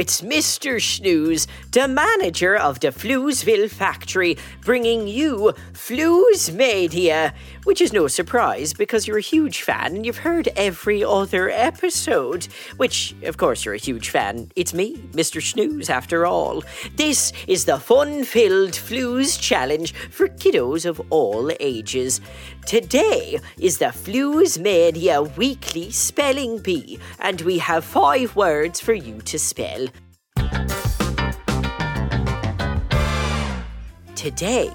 It's Mr. Snooze, the manager of the Floozeville factory, bringing you Flooze Mania, which is no surprise because you're a huge fan and you've heard every other episode. Which, of course, you're a huge fan. It's me, Mr. Snooze, after all. This is the fun filled Flooze Challenge for kiddos of all ages. Today is the Flooze Mania Weekly Spelling Bee, and we have five words for you to spell. Today,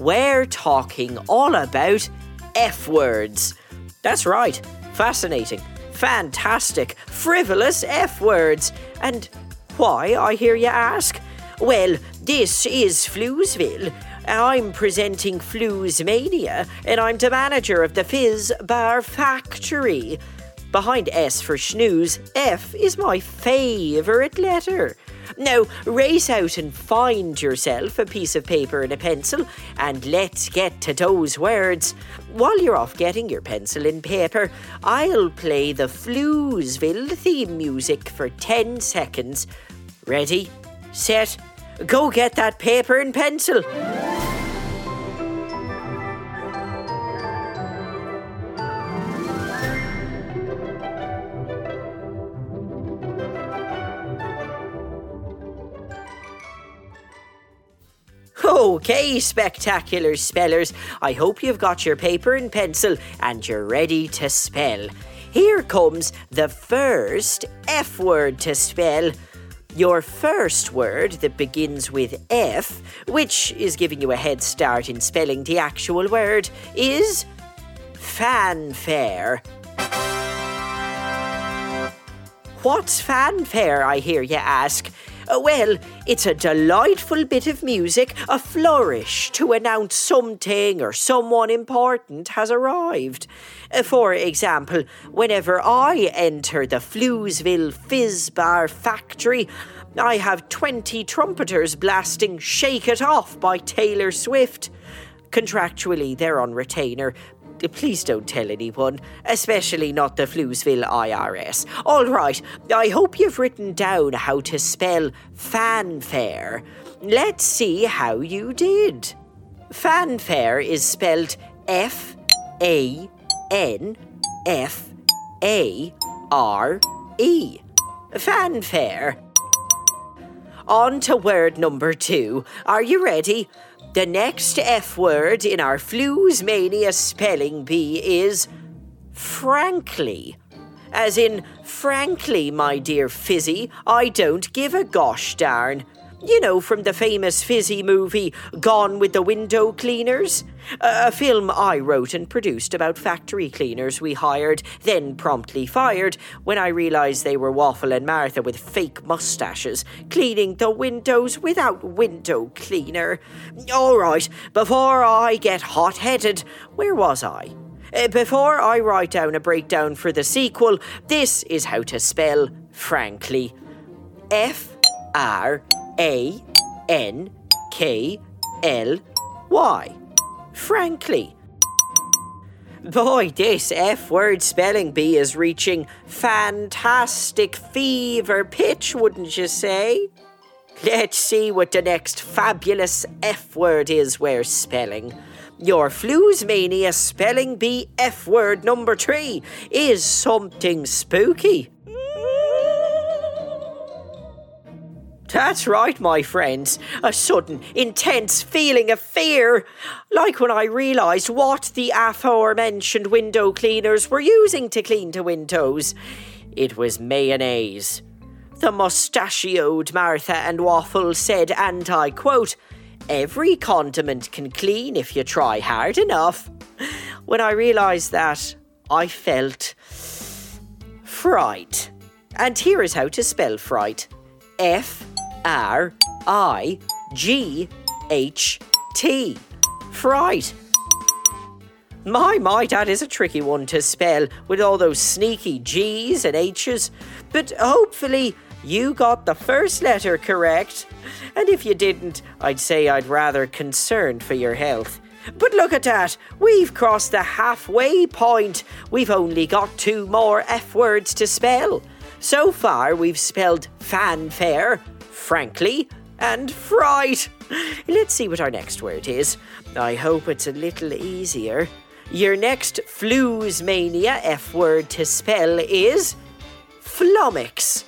we're talking all about F words. That's right, fascinating, fantastic, frivolous F words. And why, I hear you ask? Well, this is Floozeville. I'm presenting Flooze Mania, and I'm the manager of the Fizz Bar Factory. Behind S for snooze, F is my favourite letter. Now, race out and find yourself a piece of paper and a pencil, and let's get to those words. While you're off getting your pencil and paper, I'll play the Floozeville theme music for 10 seconds. Ready, set, go get that paper and pencil. Okay, spectacular spellers. I hope you've got your paper and pencil and you're ready to spell. Here comes the first F word to spell. Your first word that begins with F, which is giving you a head start in spelling the actual word, is fanfare. What's fanfare, I hear you ask? Uh, well, it's a delightful bit of music, a flourish to announce something or someone important has arrived. Uh, for example, whenever I enter the Floozeville Fizz Bar factory, I have 20 trumpeters blasting Shake It Off by Taylor Swift. Contractually, they're on retainer, Please don't tell anyone, especially not the Floozeville IRS. All right, I hope you've written down how to spell fanfare. Let's see how you did. Fanfare is spelled F A N F A R E. Fanfare. On to word number two. Are you ready? The next F word in our Flooze Mania spelling bee is frankly. As in, frankly, my dear Fizzy, I don't give a gosh darn. You know, from the famous fizzy movie Gone with the Window Cleaners? A film I wrote and produced about factory cleaners we hired, then promptly fired when I realised they were Waffle and Martha with fake mustaches, cleaning the windows without window cleaner. All right, before I get hot headed, where was I? Uh, before I write down a breakdown for the sequel, this is how to spell frankly. F R A N K L Y. Frankly. Boy, this F word spelling bee is reaching fantastic fever pitch, wouldn't you say? Let's see what the next fabulous F word is we're spelling. Your Flooze Mania spelling bee F word number three is something spooky. That's right, my friends. A sudden, intense feeling of fear. Like when I realised what the aforementioned window cleaners were using to clean the windows. It was mayonnaise. The mustachioed Martha and Waffle said, and I quote, Every condiment can clean if you try hard enough. When I realised that, I felt fright. And here is how to spell fright F R I G H T. Fright. My, my, that is a tricky one to spell with all those sneaky G's and H's. But hopefully, you got the first letter correct. And if you didn't, I'd say I'd rather concerned for your health. But look at that, we've crossed the halfway point. We've only got two more F words to spell. So far, we've spelled fanfare, frankly, and fright. Let's see what our next word is. I hope it's a little easier. Your next Flooze Mania F word to spell is flummox.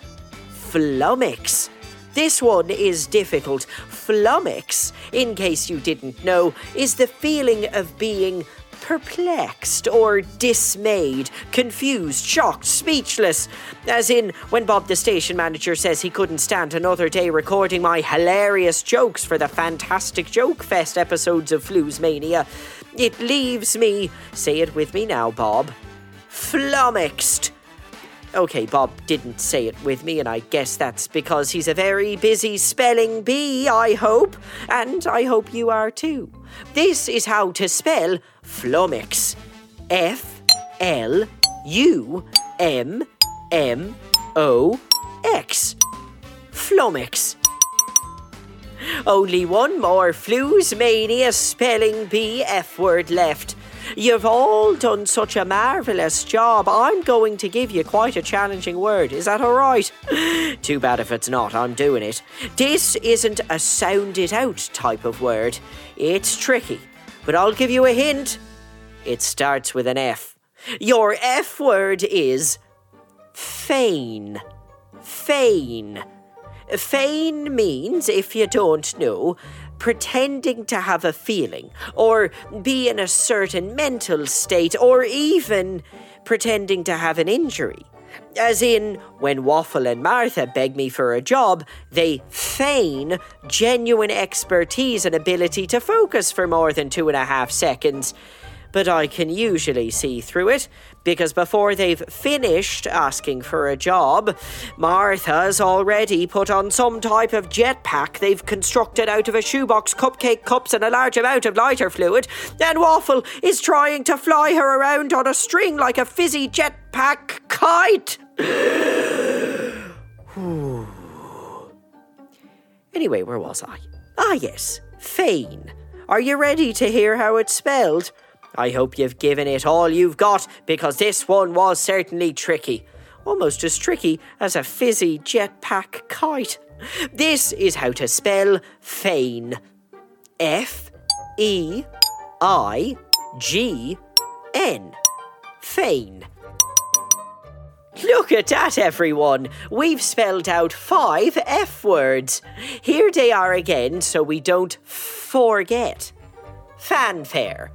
Flummox. This one is difficult. Flummox, in case you didn't know, is the feeling of being perplexed or dismayed, confused, shocked, speechless. As in, when Bob the station manager says he couldn't stand another day recording my hilarious jokes for the Fantastic Joke Fest episodes of Flooze Mania. It leaves me, say it with me now, Bob, flummoxed. Okay, Bob didn't say it with me, and I guess that's because he's a very busy spelling bee, I hope. And I hope you are too. This is how to spell flummox. F L U M M O X. Flummox. Only one more Flooze Mania spelling bee F word left. You've all done such a marvellous job. I'm going to give you quite a challenging word. Is that all right? Too bad if it's not. I'm doing it. This isn't a sound it out type of word. It's tricky, but I'll give you a hint. It starts with an F. Your F word is feign. Feign. Feign means, if you don't know, pretending to have a feeling, or be in a certain mental state, or even pretending to have an injury. As in, when Waffle and Martha beg me for a job, they feign genuine expertise and ability to focus for more than two and a half seconds but I can usually see through it because before they've finished asking for a job, Martha's already put on some type of jetpack they've constructed out of a shoebox, cupcake cups, and a large amount of lighter fluid, and Waffle is trying to fly her around on a string like a fizzy jetpack kite. anyway, where was I? Ah, yes, feign. Are you ready to hear how it's spelled? I hope you've given it all you've got because this one was certainly tricky. Almost as tricky as a fizzy jetpack kite. This is how to spell feign. F E I G N. Feign. Look at that, everyone! We've spelled out five F words. Here they are again so we don't forget. Fanfare.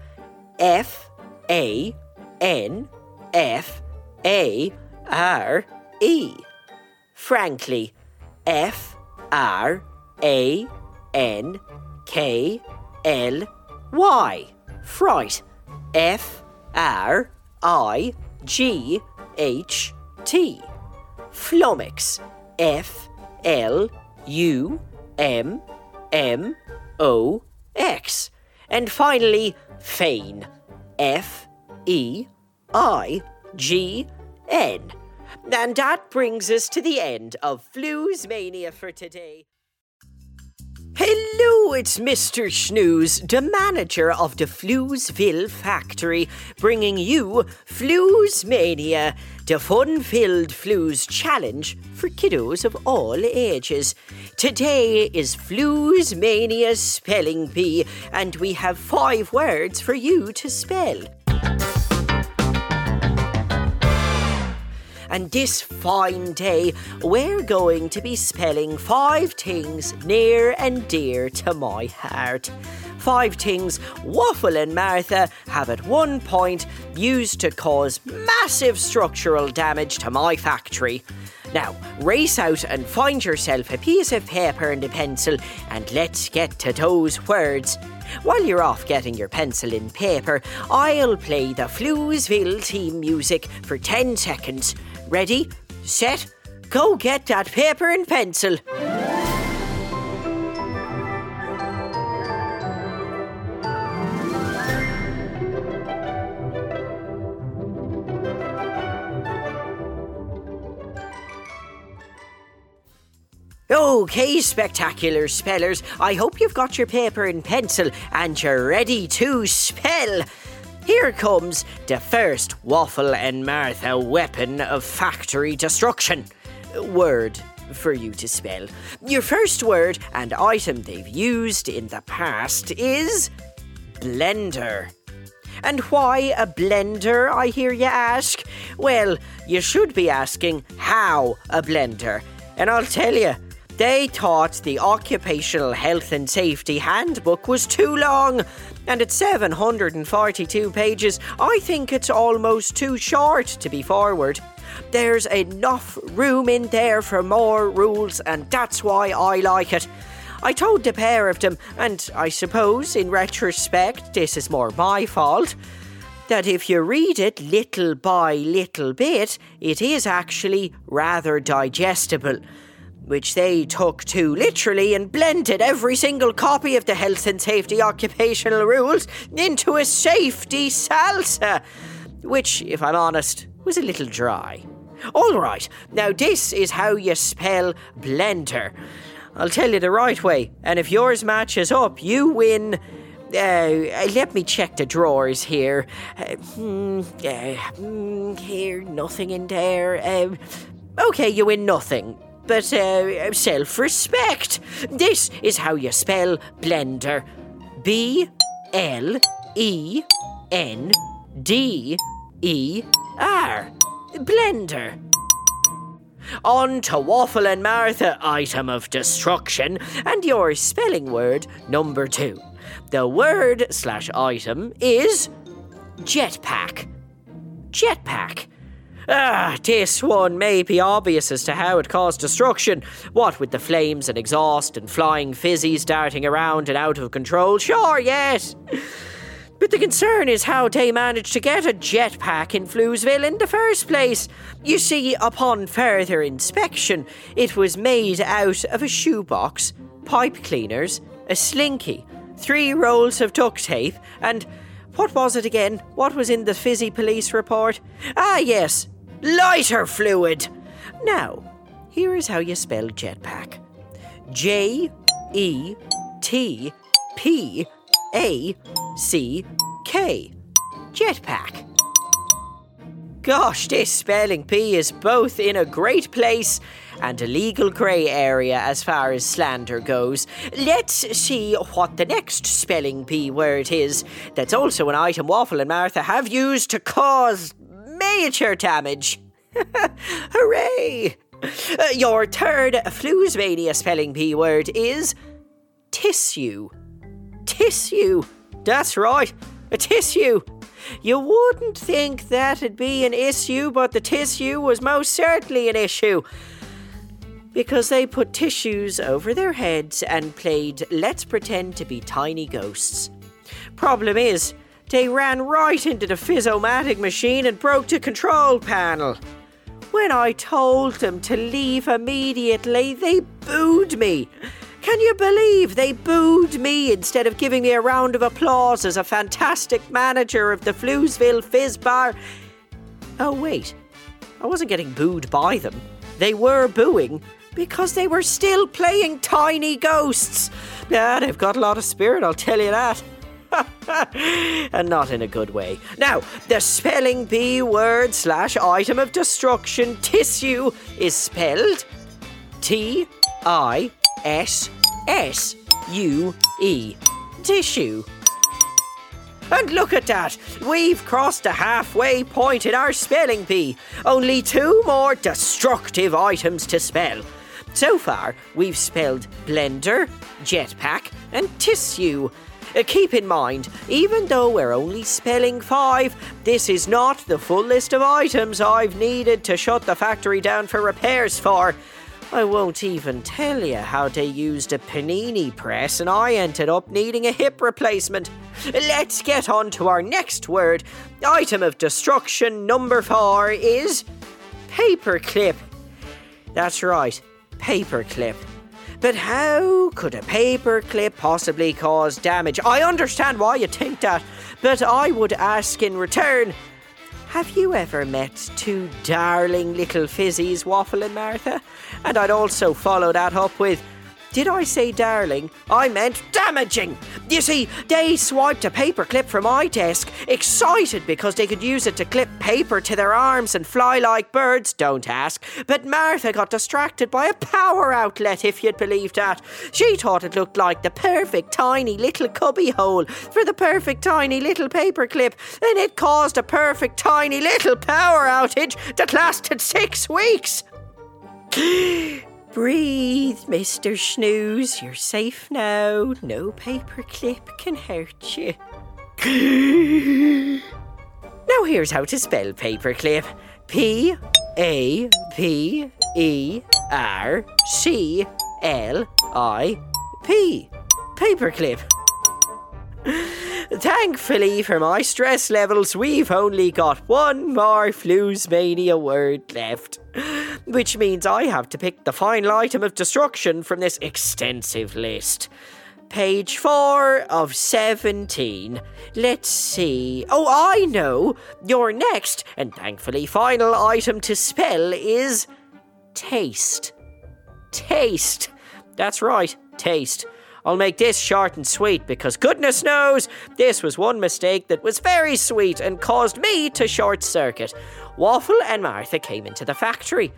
F A N F A R E. Frankly, F R A N K L Y. Fright. F R I G H T. Flummox. F L U M M O X. And finally, feign. F E I G N. And that brings us to the end of Flooze Mania for today. Hello, it's Mr. Snooze, the manager of the Floozeville factory, bringing you Flooze Mania, the fun filled Flooze challenge for kiddos of all ages. Today is Flooze Mania Spelling Bee, and we have five words for you to spell. And this fine day, we're going to be spelling five things near and dear to my heart. Five things Waffle and Martha have at one point used to cause massive structural damage to my factory. Now, race out and find yourself a piece of paper and a pencil, and let's get to those words. While you're off getting your pencil and paper, I'll play the Floozeville team music for 10 seconds. Ready, set, go get that paper and pencil. Okay, spectacular spellers, I hope you've got your paper and pencil and you're ready to spell. Here comes the first Waffle and Martha weapon of factory destruction. Word for you to spell. Your first word and item they've used in the past is blender. And why a blender, I hear you ask? Well, you should be asking how a blender. And I'll tell you, they thought the Occupational Health and Safety Handbook was too long, and at 742 pages, I think it's almost too short to be forward. There's enough room in there for more rules, and that's why I like it. I told the pair of them, and I suppose in retrospect, this is more my fault, that if you read it little by little bit, it is actually rather digestible which they took too literally and blended every single copy of the health and safety occupational rules into a safety salsa, which, if I'm honest, was a little dry. All right, now this is how you spell blender. I'll tell you the right way, and if yours matches up, you win. Uh, let me check the drawers here. Uh, hmm, uh, hmm, here, nothing in there. Uh, okay, you win nothing but uh, self respect. This is how you spell blender B L E N D E R. Blender. On to Waffle and Martha, item of destruction, and your spelling word number two. The word slash item is jetpack. Jetpack. Ah, this one may be obvious as to how it caused destruction. What with the flames and exhaust and flying fizzies darting around and out of control, sure, yes. But the concern is how they managed to get a jetpack in Floozeville in the first place. You see, upon further inspection, it was made out of a shoebox, pipe cleaners, a slinky, three rolls of duct tape, and what was it again? What was in the fizzy police report? Ah, yes, lighter fluid. Now, here is how you spell jetpack J E T P A C K. Jetpack. Gosh, this spelling P is both in a great place and a legal grey area as far as slander goes. Let's see what the next spelling P word is. That's also an item Waffle and Martha have used to cause major damage. Hooray! Uh, your third Floozemania spelling P word is tissue. Tissue. That's right, a tissue. You wouldn't think that'd be an issue, but the tissue was most certainly an issue. because they put tissues over their heads and played Let's Pretend to be Tiny Ghosts. Problem is, they ran right into the Fizzomatic machine and broke the control panel. When I told them to leave immediately, they booed me. Can you believe they booed me instead of giving me a round of applause as a fantastic manager of the Floozeville Fizz Bar? Oh, wait. I wasn't getting booed by them. They were booing because they were still playing Tiny Ghosts. Yeah, they've got a lot of spirit, I'll tell you that. and not in a good way. Now, the spelling bee word slash item of destruction tissue is spelled T I S S U E. Tissue. And look at that! We've crossed the halfway point in our spelling bee. Only two more destructive items to spell. So far, we've spelled blender, jetpack, and tissue. Uh, keep in mind, even though we're only spelling five, this is not the full list of items I've needed to shut the factory down for repairs for. I won't even tell you how they used a panini press and I ended up needing a hip replacement. Let's get on to our next word. Item of destruction number four is paperclip. That's right, paperclip. But how could a paperclip possibly cause damage? I understand why you think that, but I would ask in return have you ever met two darling little fizzies, Waffle and Martha? And I'd also follow that up with, did I say darling? I meant damaging. You see, they swiped a paperclip from my desk, excited because they could use it to clip paper to their arms and fly like birds, don't ask. But Martha got distracted by a power outlet, if you'd believe that. She thought it looked like the perfect tiny little cubby hole for the perfect tiny little paperclip, and it caused a perfect tiny little power outage that lasted six weeks. Breathe, Mr. Snooze. You're safe now. No paperclip can hurt you. now here's how to spell paperclip. P A P E R C L I P. Paperclip. Thankfully, for my stress levels, we've only got one more Floozemania word left. Which means I have to pick the final item of destruction from this extensive list. Page 4 of 17. Let's see. Oh, I know! Your next, and thankfully final item to spell is taste. Taste. That's right, taste. I'll make this short and sweet because goodness knows this was one mistake that was very sweet and caused me to short circuit. Waffle and Martha came into the factory.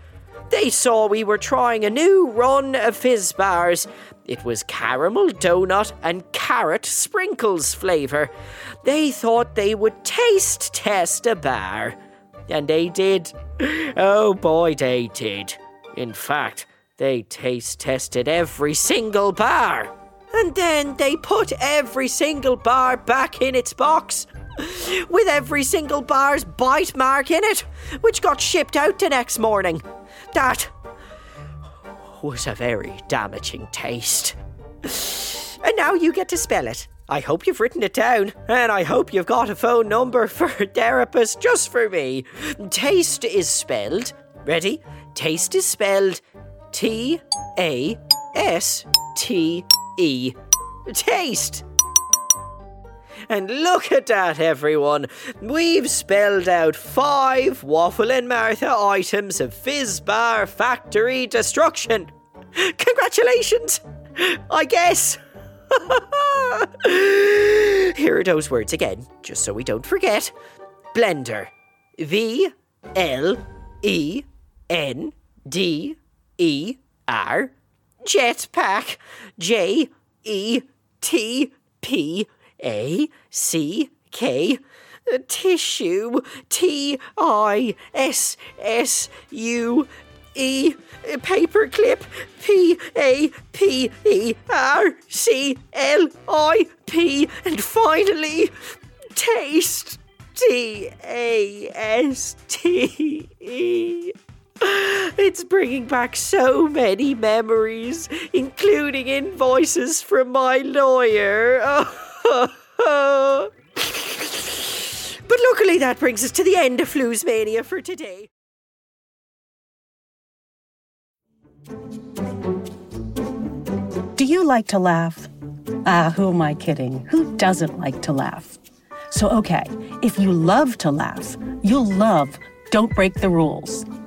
They saw we were trying a new run of fizz bars. It was caramel donut and carrot sprinkles flavour. They thought they would taste test a bar. And they did. Oh boy, they did. In fact, they taste tested every single bar. And then they put every single bar back in its box. With every single bar's bite mark in it, which got shipped out the next morning. That was a very damaging taste. And now you get to spell it. I hope you've written it down, and I hope you've got a phone number for a therapist just for me. Taste is spelled, ready? Taste is spelled T A S T E. Taste! And look at that, everyone. We've spelled out five Waffle and Martha items of Fizz Bar Factory destruction. Congratulations! I guess. Here are those words again, just so we don't forget. Blender. V L E N D E R Jetpack. J E T P A C K. Tissue. T I S S U E. Paperclip. P A P E R C L I P. And finally, taste. T A S T E. It's bringing back so many memories, including invoices from my lawyer. but luckily, that brings us to the end of Flooze Mania for today. Do you like to laugh? Ah, who am I kidding? Who doesn't like to laugh? So, okay, if you love to laugh, you'll love Don't Break the Rules.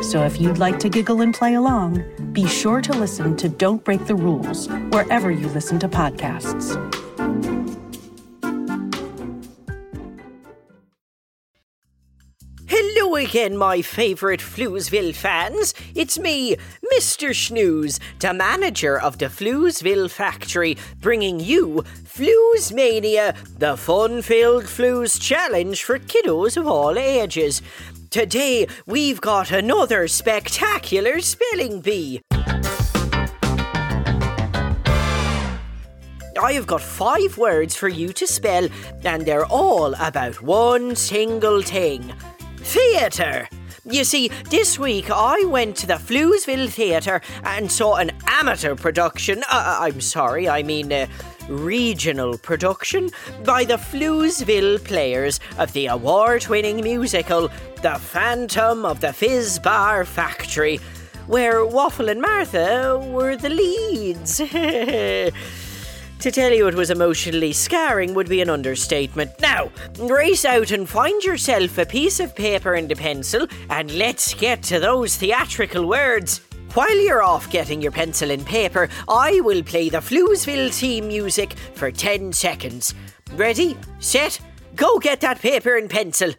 So if you'd like to giggle and play along, be sure to listen to Don't Break the Rules wherever you listen to podcasts. Hello again, my favourite Floozeville fans. It's me, Mr. Schnooze, the manager of the Floozeville factory, bringing you Flooze Mania, the fun filled Flooze challenge for kiddos of all ages. Today, we've got another spectacular spelling bee. I have got five words for you to spell, and they're all about one single thing theatre. You see, this week I went to the Floozeville Theatre and saw an amateur production. Uh, I'm sorry, I mean a regional production by the Floozeville players of the award winning musical The Phantom of the Fizz Bar Factory, where Waffle and Martha were the leads. To tell you it was emotionally scarring would be an understatement. Now, race out and find yourself a piece of paper and a pencil, and let's get to those theatrical words. While you're off getting your pencil and paper, I will play the Floozeville theme music for 10 seconds. Ready, set, go get that paper and pencil.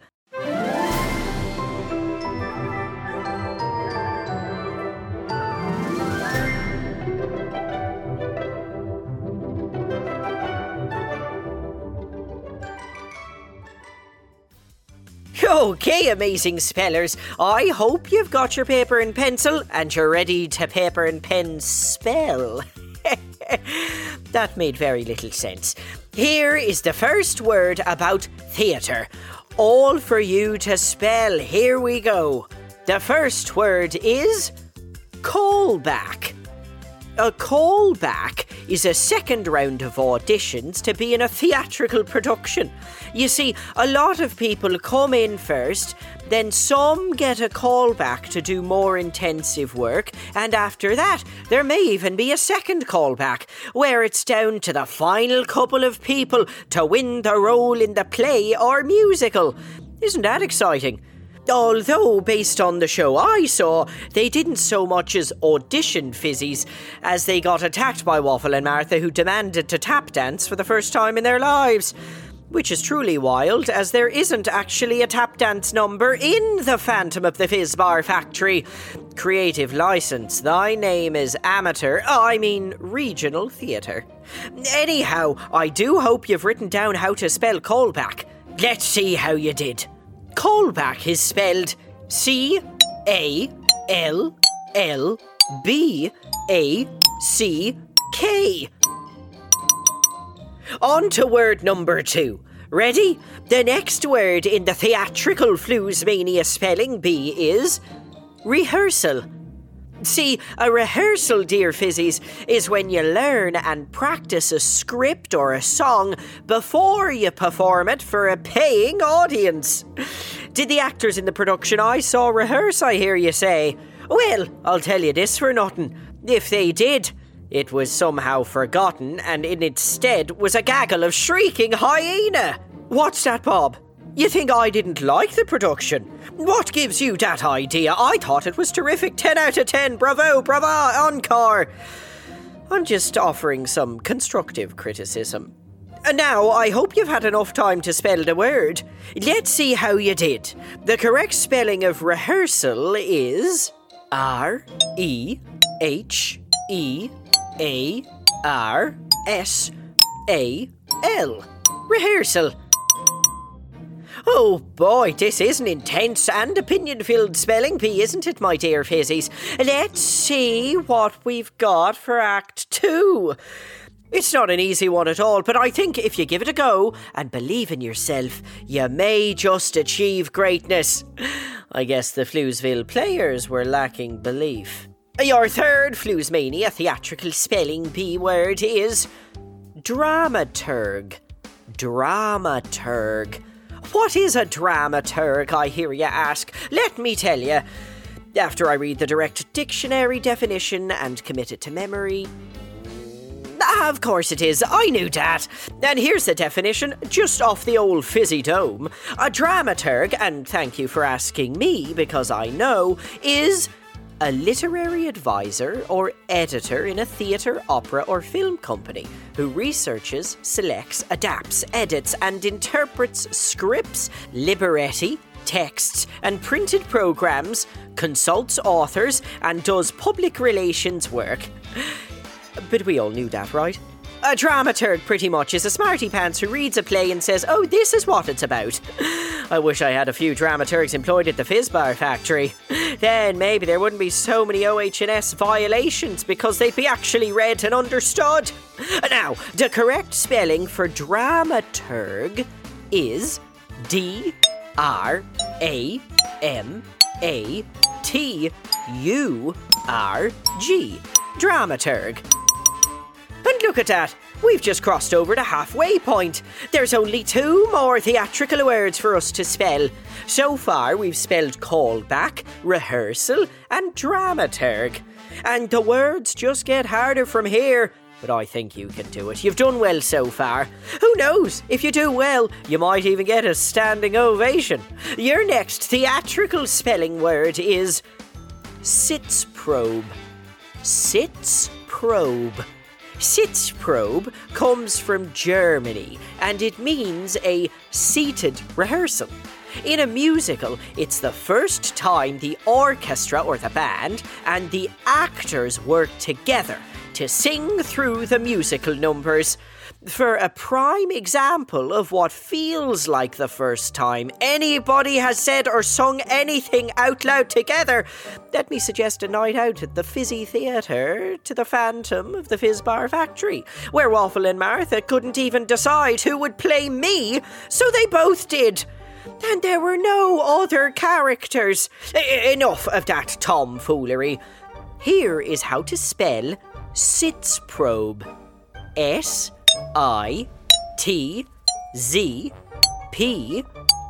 Okay, amazing spellers. I hope you've got your paper and pencil and you're ready to paper and pen spell. that made very little sense. Here is the first word about theatre. All for you to spell. Here we go. The first word is callback. A callback is a second round of auditions to be in a theatrical production. You see, a lot of people come in first, then some get a callback to do more intensive work, and after that, there may even be a second callback, where it's down to the final couple of people to win the role in the play or musical. Isn't that exciting? Although, based on the show I saw, they didn't so much as audition fizzies, as they got attacked by Waffle and Martha, who demanded to tap dance for the first time in their lives. Which is truly wild, as there isn't actually a tap dance number in The Phantom of the Fizz Bar Factory. Creative license, thy name is amateur, I mean regional theatre. Anyhow, I do hope you've written down how to spell callback. Let's see how you did. Callback is spelled C A L L B A C K. On to word number two. Ready? The next word in the theatrical Floozemania spelling bee is rehearsal. See, a rehearsal, dear fizzies, is when you learn and practice a script or a song before you perform it for a paying audience. Did the actors in the production I saw rehearse, I hear you say? Well, I'll tell you this for nothing. If they did, it was somehow forgotten, and in its stead was a gaggle of shrieking hyena. What's that, Bob? You think I didn't like the production? What gives you that idea? I thought it was terrific. 10 out of 10. Bravo, bravo, encore. I'm just offering some constructive criticism. And now, I hope you've had enough time to spell the word. Let's see how you did. The correct spelling of rehearsal is R E H E A R S A L. Rehearsal. Oh boy, this is an intense and opinion filled spelling bee, isn't it, my dear fizzies? Let's see what we've got for Act Two. It's not an easy one at all, but I think if you give it a go and believe in yourself, you may just achieve greatness. I guess the Floozeville players were lacking belief. Your third Floozemania theatrical spelling bee word is dramaturg. Dramaturg. What is a dramaturg, I hear you ask? Let me tell you. After I read the direct dictionary definition and commit it to memory. Of course it is, I knew that. And here's the definition, just off the old fizzy dome. A dramaturg, and thank you for asking me because I know, is a literary advisor or editor in a theatre, opera, or film company who researches, selects, adapts, edits, and interprets scripts, libretti, texts, and printed programs, consults authors, and does public relations work. But we all knew that, right? A dramaturg, pretty much, is a smarty pants who reads a play and says, Oh, this is what it's about. I wish I had a few dramaturgs employed at the Fizzbar factory. Then maybe there wouldn't be so many OH&S violations because they'd be actually read and understood. Now, the correct spelling for dramaturg is D R A M A T U R G. Dramaturg. Look at that, we've just crossed over the halfway point. There's only two more theatrical words for us to spell. So far, we've spelled callback, rehearsal, and dramaturg. And the words just get harder from here. But I think you can do it. You've done well so far. Who knows? If you do well, you might even get a standing ovation. Your next theatrical spelling word is sits probe. sitzprobe. Sitzprobe. Sitzprobe comes from Germany and it means a seated rehearsal. In a musical, it's the first time the orchestra or the band and the actors work together to sing through the musical numbers. For a prime example of what feels like the first time anybody has said or sung anything out loud together, let me suggest a night out at the Fizzy Theatre to the Phantom of the Fizzbar Factory, where Waffle and Martha couldn't even decide who would play me, so they both did. And there were no other characters. E- enough of that tomfoolery. Here is how to spell Sitzprobe. S I T Z P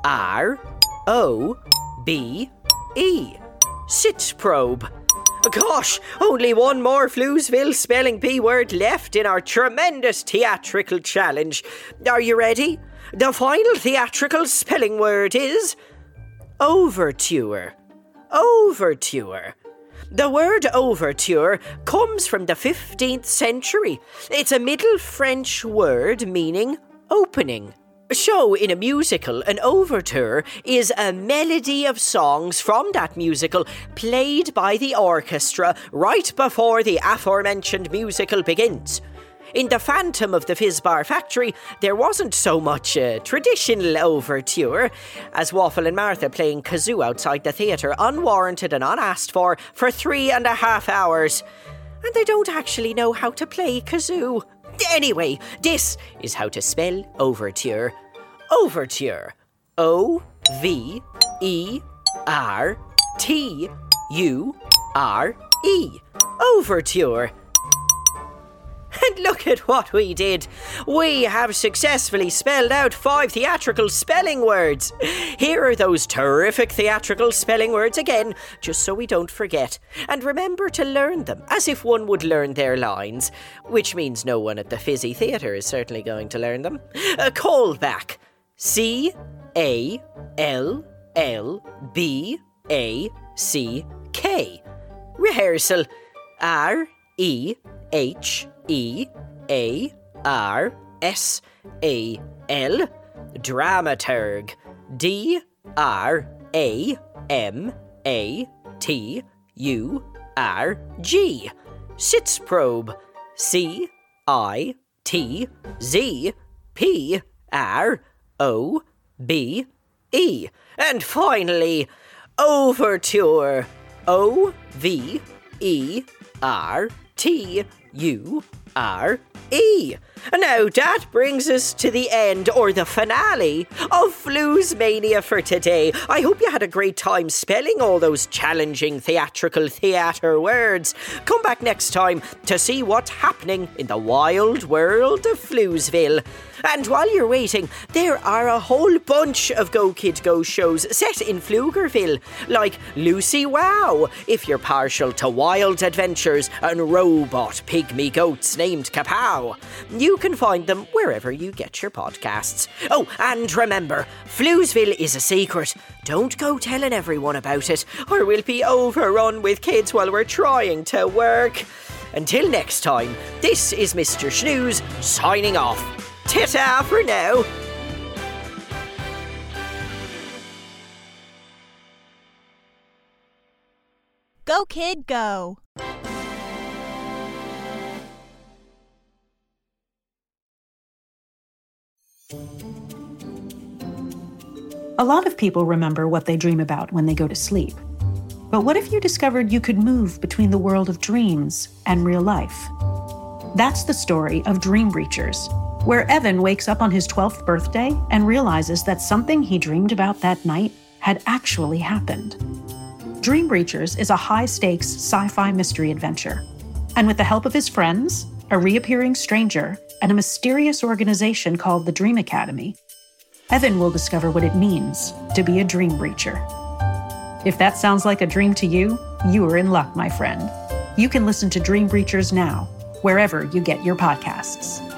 R O B E. Sitzprobe. Gosh, only one more Floozeville spelling P word left in our tremendous theatrical challenge. Are you ready? The final theatrical spelling word is overture. Overture. The word overture comes from the 15th century. It's a Middle French word meaning opening. So, in a musical, an overture is a melody of songs from that musical played by the orchestra right before the aforementioned musical begins. In The Phantom of the Fizzbar Factory, there wasn't so much a traditional overture as Waffle and Martha playing kazoo outside the theatre, unwarranted and unasked for, for three and a half hours. And they don't actually know how to play kazoo. Anyway, this is how to spell overture. Overture. O V E R T U R E. Overture. And look at what we did. We have successfully spelled out five theatrical spelling words. Here are those terrific theatrical spelling words again, just so we don't forget. And remember to learn them as if one would learn their lines, which means no one at the Fizzy Theatre is certainly going to learn them. A callback. C A L L B A C K. Rehearsal. R E H E A R S A L. Dramaturg. D R A M A T U R G. Sitzprobe. C I T Z P R O B E. And finally, Overture. O V E R T U R E. Now that brings us to the end or the finale of Flooze Mania for today. I hope you had a great time spelling all those challenging theatrical theatre words. Come back next time to see what's happening in the wild world of Floozeville. And while you're waiting, there are a whole bunch of Go Kid Go shows set in Floozeville, like Lucy Wow, if you're partial to wild adventures and robot pygmy goats named Kapow. You can find them wherever you get your podcasts. Oh, and remember, Floozeville is a secret. Don't go telling everyone about it, or we'll be overrun with kids while we're trying to work. Until next time, this is Mr. Snooze signing off. Ta-ta for now. Go, kid, go. A lot of people remember what they dream about when they go to sleep. But what if you discovered you could move between the world of dreams and real life? That's the story of Dream Breachers, where Evan wakes up on his 12th birthday and realizes that something he dreamed about that night had actually happened. Dream Breachers is a high stakes sci fi mystery adventure. And with the help of his friends, a reappearing stranger, and a mysterious organization called the Dream Academy, Evan will discover what it means to be a dream breacher. If that sounds like a dream to you, you are in luck, my friend. You can listen to Dream Breachers now, wherever you get your podcasts.